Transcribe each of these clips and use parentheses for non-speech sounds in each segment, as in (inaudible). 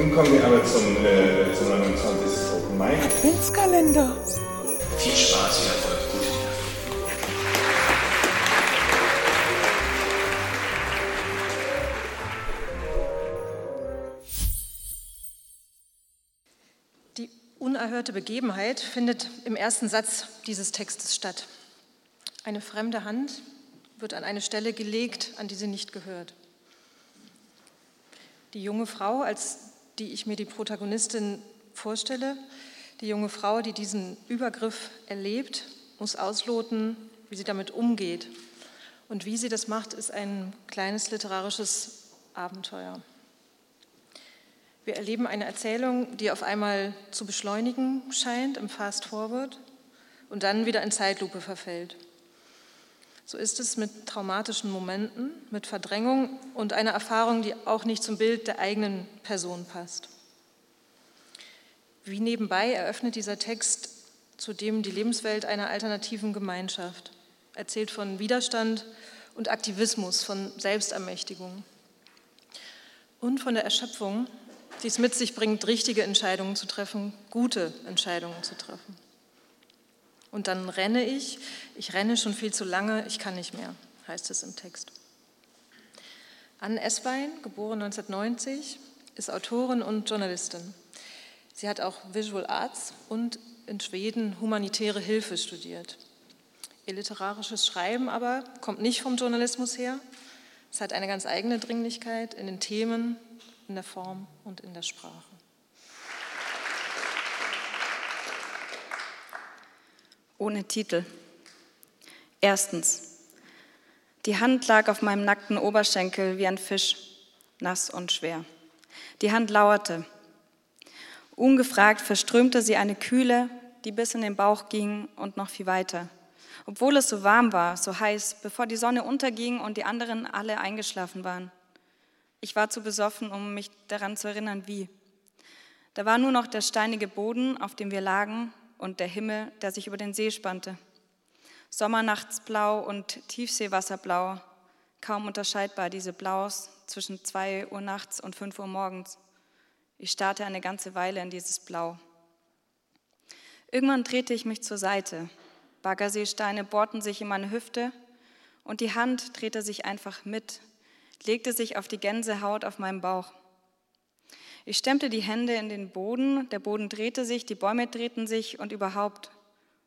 Nun kommen wir aber zum, äh, zum 29. Open Mic. Adventskalender. Viel Spaß, viel Erfolg, gute. Die unerhörte Begebenheit findet im ersten Satz dieses Textes statt. Eine fremde Hand wird an eine Stelle gelegt, an die sie nicht gehört. Die junge Frau, als die ich mir die Protagonistin vorstelle, die junge Frau, die diesen Übergriff erlebt, muss ausloten, wie sie damit umgeht. Und wie sie das macht, ist ein kleines literarisches Abenteuer. Wir erleben eine Erzählung, die auf einmal zu beschleunigen scheint im Fast Forward und dann wieder in Zeitlupe verfällt. So ist es mit traumatischen Momenten, mit Verdrängung und einer Erfahrung, die auch nicht zum Bild der eigenen Person passt. Wie nebenbei eröffnet dieser Text zudem die Lebenswelt einer alternativen Gemeinschaft, erzählt von Widerstand und Aktivismus, von Selbstermächtigung und von der Erschöpfung, die es mit sich bringt, richtige Entscheidungen zu treffen, gute Entscheidungen zu treffen. Und dann renne ich, ich renne schon viel zu lange, ich kann nicht mehr, heißt es im Text. Anne Esswein, geboren 1990, ist Autorin und Journalistin. Sie hat auch Visual Arts und in Schweden humanitäre Hilfe studiert. Ihr literarisches Schreiben aber kommt nicht vom Journalismus her. Es hat eine ganz eigene Dringlichkeit in den Themen, in der Form und in der Sprache. Ohne Titel. Erstens. Die Hand lag auf meinem nackten Oberschenkel wie ein Fisch, nass und schwer. Die Hand lauerte. Ungefragt verströmte sie eine Kühle, die bis in den Bauch ging und noch viel weiter. Obwohl es so warm war, so heiß, bevor die Sonne unterging und die anderen alle eingeschlafen waren. Ich war zu besoffen, um mich daran zu erinnern, wie. Da war nur noch der steinige Boden, auf dem wir lagen, und der Himmel, der sich über den See spannte. Sommernachtsblau und Tiefseewasserblau, kaum unterscheidbar diese Blaus zwischen 2 Uhr nachts und 5 Uhr morgens. Ich starrte eine ganze Weile in dieses Blau. Irgendwann drehte ich mich zur Seite. Baggerseesteine bohrten sich in meine Hüfte und die Hand drehte sich einfach mit, legte sich auf die Gänsehaut auf meinem Bauch. Ich stemmte die Hände in den Boden, der Boden drehte sich, die Bäume drehten sich und überhaupt,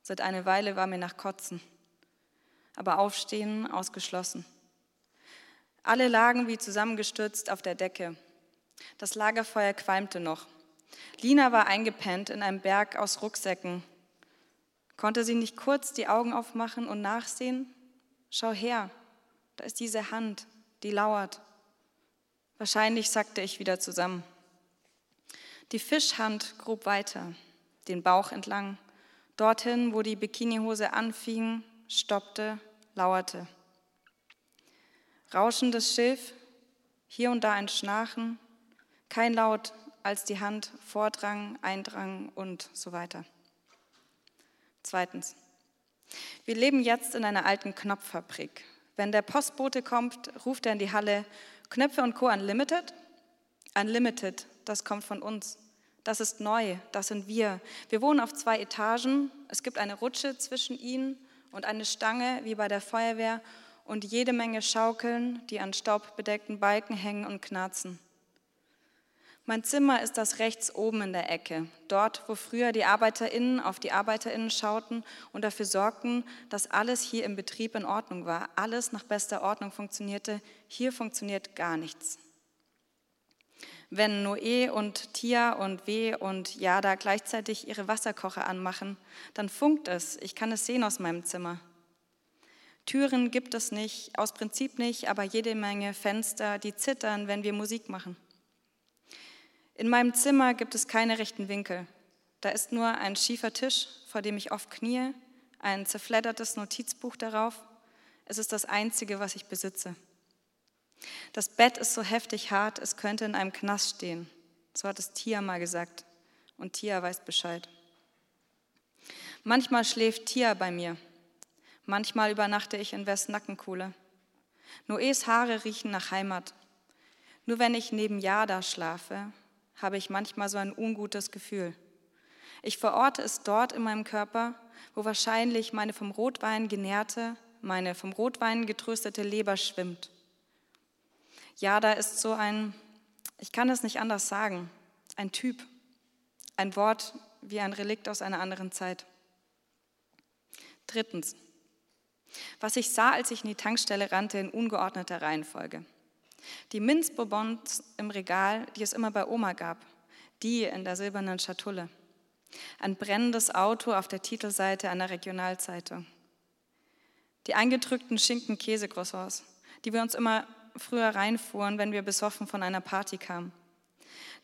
seit einer Weile war mir nach Kotzen. Aber Aufstehen ausgeschlossen. Alle lagen wie zusammengestürzt auf der Decke. Das Lagerfeuer qualmte noch. Lina war eingepennt in einem Berg aus Rucksäcken. Konnte sie nicht kurz die Augen aufmachen und nachsehen? Schau her, da ist diese Hand, die lauert. Wahrscheinlich sackte ich wieder zusammen. Die Fischhand grub weiter, den Bauch entlang, dorthin, wo die Bikinihose anfing, stoppte, lauerte. Rauschendes Schilf, hier und da ein Schnarchen, kein Laut, als die Hand vordrang, eindrang und so weiter. Zweitens. Wir leben jetzt in einer alten Knopffabrik. Wenn der Postbote kommt, ruft er in die Halle Knöpfe und Co. Unlimited. Unlimited, das kommt von uns. Das ist neu, das sind wir. Wir wohnen auf zwei Etagen. Es gibt eine Rutsche zwischen ihnen und eine Stange wie bei der Feuerwehr und jede Menge Schaukeln, die an staubbedeckten Balken hängen und knarzen. Mein Zimmer ist das rechts oben in der Ecke, dort, wo früher die ArbeiterInnen auf die ArbeiterInnen schauten und dafür sorgten, dass alles hier im Betrieb in Ordnung war, alles nach bester Ordnung funktionierte. Hier funktioniert gar nichts. Wenn Noé und Tia und W und Jada gleichzeitig ihre Wasserkocher anmachen, dann funkt es. Ich kann es sehen aus meinem Zimmer. Türen gibt es nicht, aus Prinzip nicht, aber jede Menge Fenster, die zittern, wenn wir Musik machen. In meinem Zimmer gibt es keine rechten Winkel. Da ist nur ein schiefer Tisch, vor dem ich oft knie, ein zerfleddertes Notizbuch darauf. Es ist das Einzige, was ich besitze. Das Bett ist so heftig hart, es könnte in einem Knast stehen. So hat es Tia mal gesagt. Und Tia weiß Bescheid. Manchmal schläft Tia bei mir. Manchmal übernachte ich in Westnackenkuhle. Noes Haare riechen nach Heimat. Nur wenn ich neben Jada schlafe, habe ich manchmal so ein ungutes Gefühl. Ich verorte es dort in meinem Körper, wo wahrscheinlich meine vom Rotwein genährte, meine vom Rotwein getröstete Leber schwimmt. Ja, da ist so ein, ich kann es nicht anders sagen, ein Typ, ein Wort wie ein Relikt aus einer anderen Zeit. Drittens, was ich sah, als ich in die Tankstelle rannte, in ungeordneter Reihenfolge. Die Minzbourbons im Regal, die es immer bei Oma gab, die in der silbernen Schatulle. Ein brennendes Auto auf der Titelseite einer Regionalzeitung. Die eingedrückten Schinken-Käse-Croissants, die wir uns immer früher reinfuhren, wenn wir besoffen von einer Party kamen.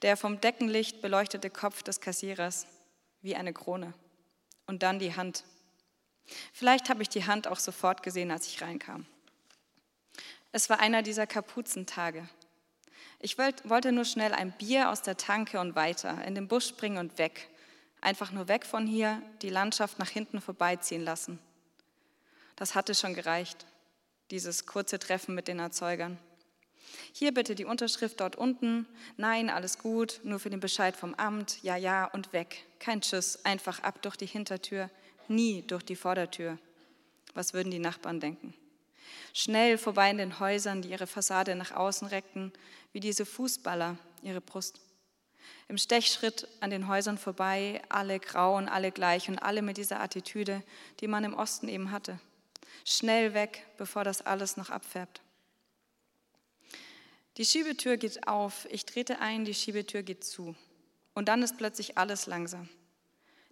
Der vom Deckenlicht beleuchtete Kopf des Kassierers, wie eine Krone. Und dann die Hand. Vielleicht habe ich die Hand auch sofort gesehen, als ich reinkam. Es war einer dieser Kapuzentage. Ich wollte nur schnell ein Bier aus der Tanke und weiter, in den Busch springen und weg. Einfach nur weg von hier, die Landschaft nach hinten vorbeiziehen lassen. Das hatte schon gereicht, dieses kurze Treffen mit den Erzeugern. Hier bitte die Unterschrift dort unten. Nein, alles gut, nur für den Bescheid vom Amt. Ja, ja und weg. Kein Tschüss, einfach ab durch die Hintertür, nie durch die Vordertür. Was würden die Nachbarn denken? Schnell vorbei in den Häusern, die ihre Fassade nach außen reckten, wie diese Fußballer ihre Brust. Im Stechschritt an den Häusern vorbei, alle grau und alle gleich und alle mit dieser Attitüde, die man im Osten eben hatte. Schnell weg, bevor das alles noch abfärbt. Die Schiebetür geht auf, ich trete ein, die Schiebetür geht zu. Und dann ist plötzlich alles langsam.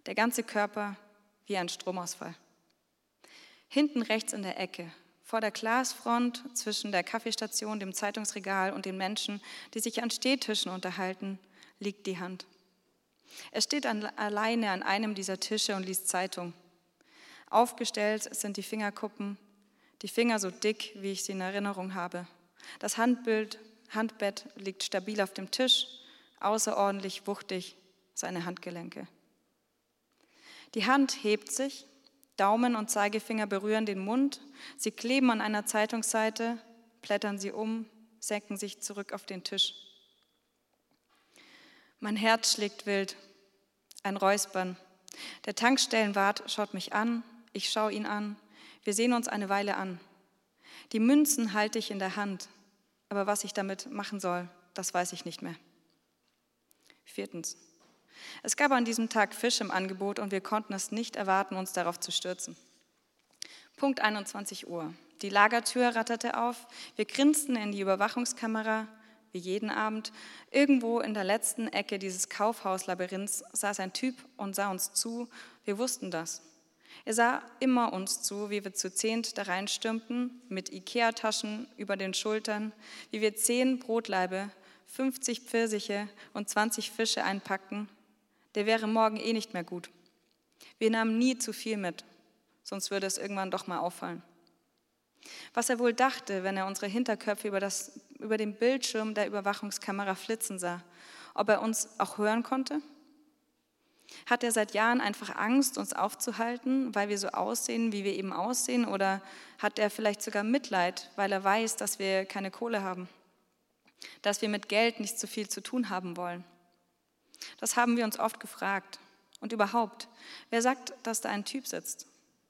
Der ganze Körper wie ein Stromausfall. Hinten rechts in der Ecke, vor der Glasfront zwischen der Kaffeestation, dem Zeitungsregal und den Menschen, die sich an Stehtischen unterhalten, liegt die Hand. Er steht an, alleine an einem dieser Tische und liest Zeitung. Aufgestellt sind die Fingerkuppen, die Finger so dick, wie ich sie in Erinnerung habe. Das Handbild, Handbett liegt stabil auf dem Tisch, außerordentlich wuchtig seine Handgelenke. Die Hand hebt sich Daumen und Zeigefinger berühren den Mund, sie kleben an einer Zeitungsseite, blättern sie um, senken sich zurück auf den Tisch. Mein Herz schlägt wild, ein Räuspern. Der Tankstellenwart schaut mich an, ich schaue ihn an, wir sehen uns eine Weile an. Die Münzen halte ich in der Hand, aber was ich damit machen soll, das weiß ich nicht mehr. Viertens. Es gab an diesem Tag Fisch im Angebot und wir konnten es nicht erwarten, uns darauf zu stürzen. Punkt 21 Uhr. Die Lagertür ratterte auf. Wir grinsten in die Überwachungskamera, wie jeden Abend. Irgendwo in der letzten Ecke dieses Kaufhauslabyrinths saß ein Typ und sah uns zu. Wir wussten das. Er sah immer uns zu, wie wir zu zehnt da reinstürmten, mit Ikea-Taschen über den Schultern, wie wir zehn Brotlaibe, 50 Pfirsiche und 20 Fische einpackten der wäre morgen eh nicht mehr gut. Wir nahmen nie zu viel mit, sonst würde es irgendwann doch mal auffallen. Was er wohl dachte, wenn er unsere Hinterköpfe über, das, über den Bildschirm der Überwachungskamera flitzen sah, ob er uns auch hören konnte? Hat er seit Jahren einfach Angst, uns aufzuhalten, weil wir so aussehen, wie wir eben aussehen? Oder hat er vielleicht sogar Mitleid, weil er weiß, dass wir keine Kohle haben? Dass wir mit Geld nicht so viel zu tun haben wollen? Das haben wir uns oft gefragt. Und überhaupt, wer sagt, dass da ein Typ sitzt?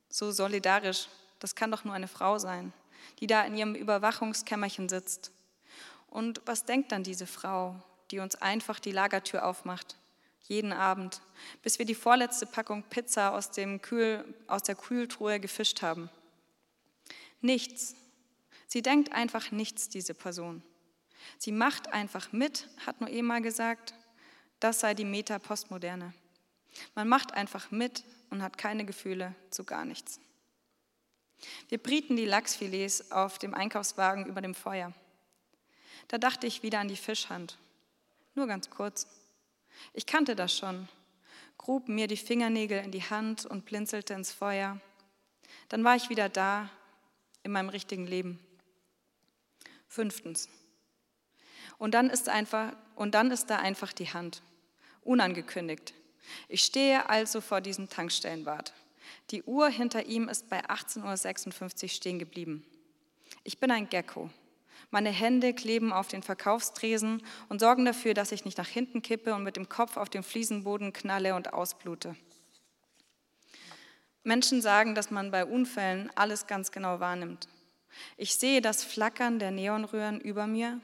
So solidarisch, das kann doch nur eine Frau sein, die da in ihrem Überwachungskämmerchen sitzt. Und was denkt dann diese Frau, die uns einfach die Lagertür aufmacht, jeden Abend, bis wir die vorletzte Packung Pizza aus, dem Kühl, aus der Kühltruhe gefischt haben? Nichts. Sie denkt einfach nichts, diese Person. Sie macht einfach mit, hat nur mal gesagt, das sei die Meta-Postmoderne. Man macht einfach mit und hat keine Gefühle zu gar nichts. Wir brieten die Lachsfilets auf dem Einkaufswagen über dem Feuer. Da dachte ich wieder an die Fischhand. Nur ganz kurz. Ich kannte das schon, grub mir die Fingernägel in die Hand und blinzelte ins Feuer. Dann war ich wieder da in meinem richtigen Leben. Fünftens. Und dann ist einfach, und dann ist da einfach die Hand unangekündigt. Ich stehe also vor diesem Tankstellenwart. Die Uhr hinter ihm ist bei 18.56 Uhr stehen geblieben. Ich bin ein Gecko. Meine Hände kleben auf den Verkaufstresen und sorgen dafür, dass ich nicht nach hinten kippe und mit dem Kopf auf den Fliesenboden knalle und ausblute. Menschen sagen, dass man bei Unfällen alles ganz genau wahrnimmt. Ich sehe das Flackern der Neonröhren über mir,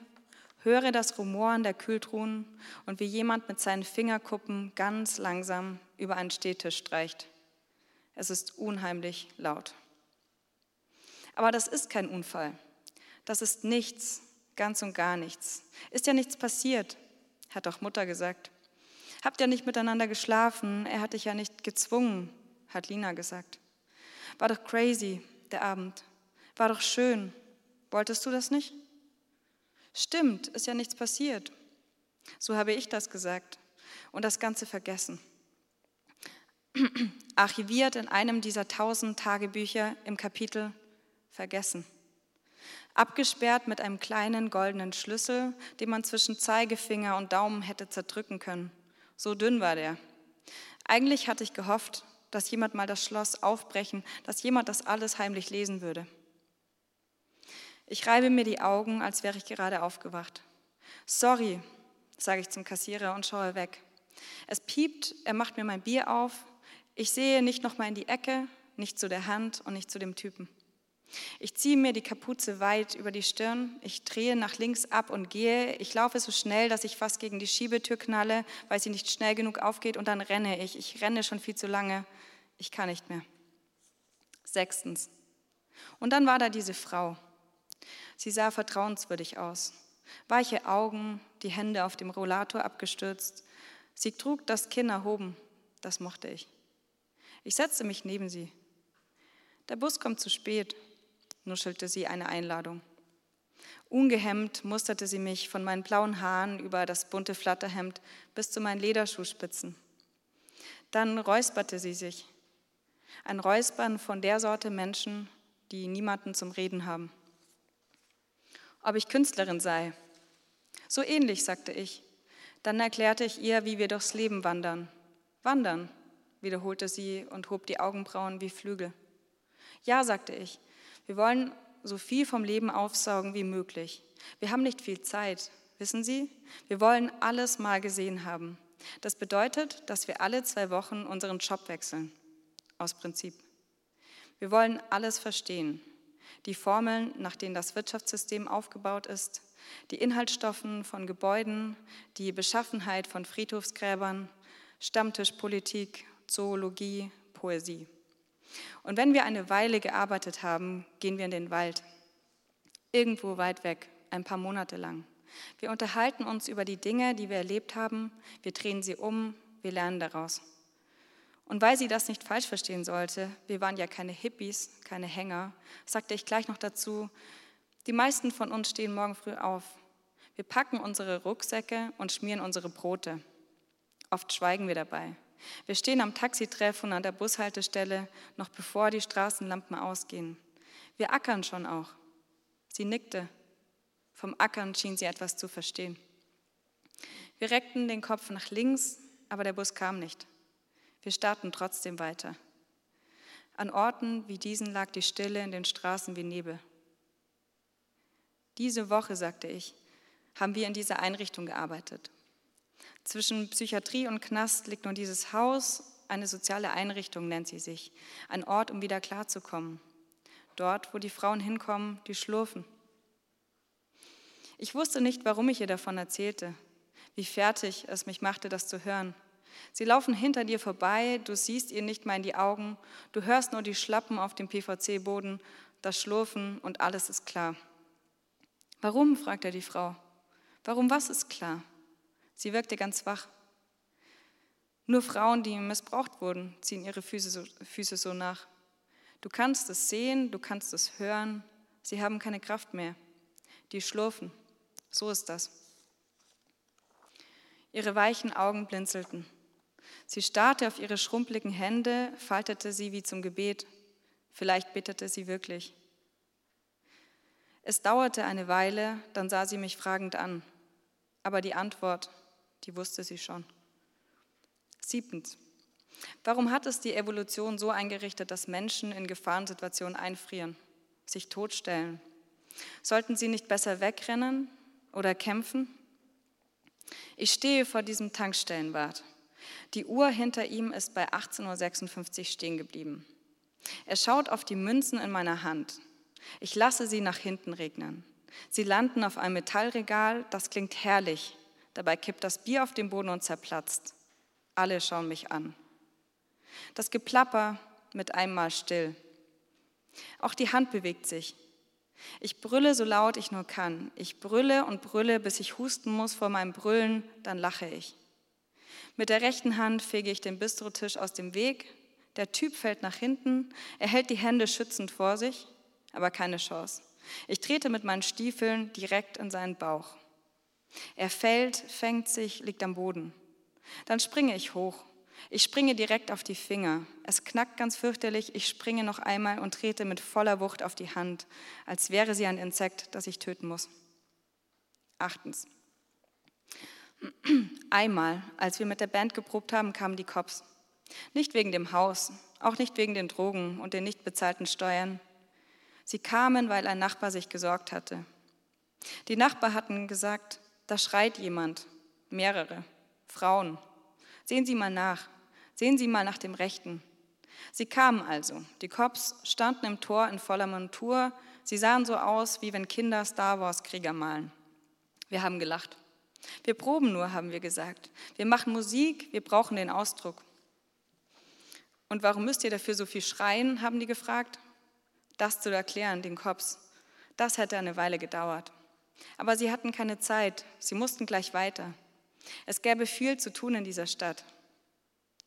höre das Rumoren der Kühltruhen und wie jemand mit seinen Fingerkuppen ganz langsam über einen Stehtisch streicht. Es ist unheimlich laut. Aber das ist kein Unfall. Das ist nichts, ganz und gar nichts. Ist ja nichts passiert, hat doch Mutter gesagt. Habt ihr nicht miteinander geschlafen? Er hat dich ja nicht gezwungen, hat Lina gesagt. War doch crazy, der Abend. War doch schön. Wolltest du das nicht? Stimmt, ist ja nichts passiert. So habe ich das gesagt und das Ganze vergessen. (clears throat) Archiviert in einem dieser tausend Tagebücher im Kapitel Vergessen. Abgesperrt mit einem kleinen goldenen Schlüssel, den man zwischen Zeigefinger und Daumen hätte zerdrücken können. So dünn war der. Eigentlich hatte ich gehofft, dass jemand mal das Schloss aufbrechen, dass jemand das alles heimlich lesen würde. Ich reibe mir die Augen, als wäre ich gerade aufgewacht. Sorry, sage ich zum Kassierer und schaue weg. Es piept, er macht mir mein Bier auf. Ich sehe nicht nochmal in die Ecke, nicht zu der Hand und nicht zu dem Typen. Ich ziehe mir die Kapuze weit über die Stirn, ich drehe nach links ab und gehe. Ich laufe so schnell, dass ich fast gegen die Schiebetür knalle, weil sie nicht schnell genug aufgeht und dann renne ich. Ich renne schon viel zu lange. Ich kann nicht mehr. Sechstens. Und dann war da diese Frau. Sie sah vertrauenswürdig aus. Weiche Augen, die Hände auf dem Rollator abgestürzt. Sie trug das Kinn erhoben. Das mochte ich. Ich setzte mich neben sie. Der Bus kommt zu spät, nuschelte sie eine Einladung. Ungehemmt musterte sie mich von meinen blauen Haaren über das bunte Flatterhemd bis zu meinen Lederschuhspitzen. Dann räusperte sie sich. Ein Räuspern von der Sorte Menschen, die niemanden zum Reden haben ob ich Künstlerin sei. So ähnlich, sagte ich. Dann erklärte ich ihr, wie wir durchs Leben wandern. Wandern, wiederholte sie und hob die Augenbrauen wie Flügel. Ja, sagte ich, wir wollen so viel vom Leben aufsaugen wie möglich. Wir haben nicht viel Zeit, wissen Sie? Wir wollen alles mal gesehen haben. Das bedeutet, dass wir alle zwei Wochen unseren Job wechseln. Aus Prinzip. Wir wollen alles verstehen die Formeln, nach denen das Wirtschaftssystem aufgebaut ist, die Inhaltsstoffen von Gebäuden, die Beschaffenheit von Friedhofsgräbern, Stammtischpolitik, Zoologie, Poesie. Und wenn wir eine Weile gearbeitet haben, gehen wir in den Wald, irgendwo weit weg, ein paar Monate lang. Wir unterhalten uns über die Dinge, die wir erlebt haben, wir drehen sie um, wir lernen daraus. Und weil sie das nicht falsch verstehen sollte, wir waren ja keine Hippies, keine Hänger, sagte ich gleich noch dazu, die meisten von uns stehen morgen früh auf. Wir packen unsere Rucksäcke und schmieren unsere Brote. Oft schweigen wir dabei. Wir stehen am Taxitreff und an der Bushaltestelle, noch bevor die Straßenlampen ausgehen. Wir ackern schon auch. Sie nickte. Vom Ackern schien sie etwas zu verstehen. Wir reckten den Kopf nach links, aber der Bus kam nicht. Wir starten trotzdem weiter. An Orten wie diesen lag die Stille in den Straßen wie Nebel. Diese Woche, sagte ich, haben wir in dieser Einrichtung gearbeitet. Zwischen Psychiatrie und Knast liegt nun dieses Haus, eine soziale Einrichtung nennt sie sich, ein Ort, um wieder klarzukommen. Dort, wo die Frauen hinkommen, die schlurfen. Ich wusste nicht, warum ich ihr davon erzählte, wie fertig es mich machte, das zu hören. Sie laufen hinter dir vorbei, du siehst ihr nicht mal in die Augen, du hörst nur die Schlappen auf dem PVC-Boden, das Schlurfen und alles ist klar. Warum? fragte die Frau. Warum was ist klar? Sie wirkte ganz wach. Nur Frauen, die missbraucht wurden, ziehen ihre Füße so, Füße so nach. Du kannst es sehen, du kannst es hören, sie haben keine Kraft mehr. Die schlurfen. So ist das. Ihre weichen Augen blinzelten. Sie starrte auf ihre schrumpeligen Hände, faltete sie wie zum Gebet. Vielleicht betete sie wirklich. Es dauerte eine Weile, dann sah sie mich fragend an. Aber die Antwort, die wusste sie schon. Siebtens. Warum hat es die Evolution so eingerichtet, dass Menschen in Gefahrensituationen einfrieren, sich totstellen? Sollten sie nicht besser wegrennen oder kämpfen? Ich stehe vor diesem Tankstellenwart. Die Uhr hinter ihm ist bei 18.56 Uhr stehen geblieben. Er schaut auf die Münzen in meiner Hand. Ich lasse sie nach hinten regnen. Sie landen auf einem Metallregal, das klingt herrlich. Dabei kippt das Bier auf den Boden und zerplatzt. Alle schauen mich an. Das Geplapper mit einmal still. Auch die Hand bewegt sich. Ich brülle so laut ich nur kann. Ich brülle und brülle, bis ich husten muss vor meinem Brüllen, dann lache ich. Mit der rechten Hand fege ich den Bistrotisch aus dem Weg. Der Typ fällt nach hinten. Er hält die Hände schützend vor sich, aber keine Chance. Ich trete mit meinen Stiefeln direkt in seinen Bauch. Er fällt, fängt sich, liegt am Boden. Dann springe ich hoch. Ich springe direkt auf die Finger. Es knackt ganz fürchterlich. Ich springe noch einmal und trete mit voller Wucht auf die Hand, als wäre sie ein Insekt, das ich töten muss. Achtens. Einmal, als wir mit der Band geprobt haben, kamen die Cops. Nicht wegen dem Haus, auch nicht wegen den Drogen und den nicht bezahlten Steuern. Sie kamen, weil ein Nachbar sich gesorgt hatte. Die Nachbarn hatten gesagt, da schreit jemand, mehrere, Frauen. Sehen Sie mal nach, sehen Sie mal nach dem Rechten. Sie kamen also. Die Cops standen im Tor in voller Montur. Sie sahen so aus, wie wenn Kinder Star Wars-Krieger malen. Wir haben gelacht. Wir proben nur, haben wir gesagt. Wir machen Musik, wir brauchen den Ausdruck. Und warum müsst ihr dafür so viel schreien, haben die gefragt. Das zu erklären, den Cops, das hätte eine Weile gedauert. Aber sie hatten keine Zeit, sie mussten gleich weiter. Es gäbe viel zu tun in dieser Stadt,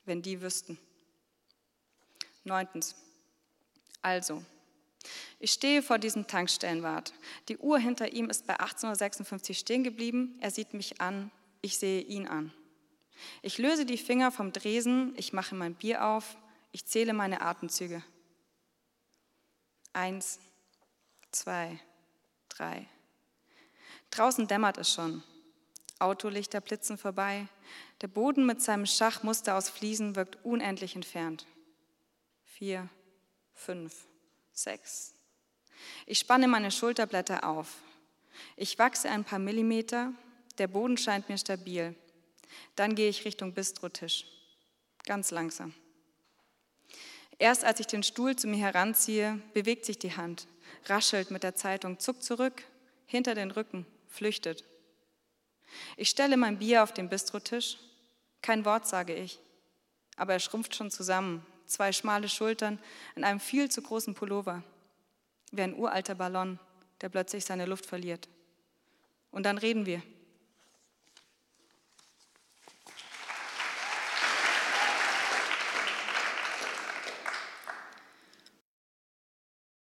wenn die wüssten. Neuntens. Also, ich stehe vor diesem Tankstellenwart. Die Uhr hinter ihm ist bei 18.56 Uhr stehen geblieben. Er sieht mich an, ich sehe ihn an. Ich löse die Finger vom Dresen, ich mache mein Bier auf, ich zähle meine Atemzüge. Eins, zwei, drei. Draußen dämmert es schon. Autolichter blitzen vorbei. Der Boden mit seinem Schachmuster aus Fliesen wirkt unendlich entfernt. Vier, fünf, sechs. Ich spanne meine Schulterblätter auf. Ich wachse ein paar Millimeter. Der Boden scheint mir stabil. Dann gehe ich Richtung Bistrotisch. Ganz langsam. Erst als ich den Stuhl zu mir heranziehe, bewegt sich die Hand, raschelt mit der Zeitung, zuckt zurück, hinter den Rücken, flüchtet. Ich stelle mein Bier auf den Bistrotisch. Kein Wort sage ich, aber er schrumpft schon zusammen, zwei schmale Schultern in einem viel zu großen Pullover, wie ein uralter Ballon, der plötzlich seine Luft verliert. Und dann reden wir.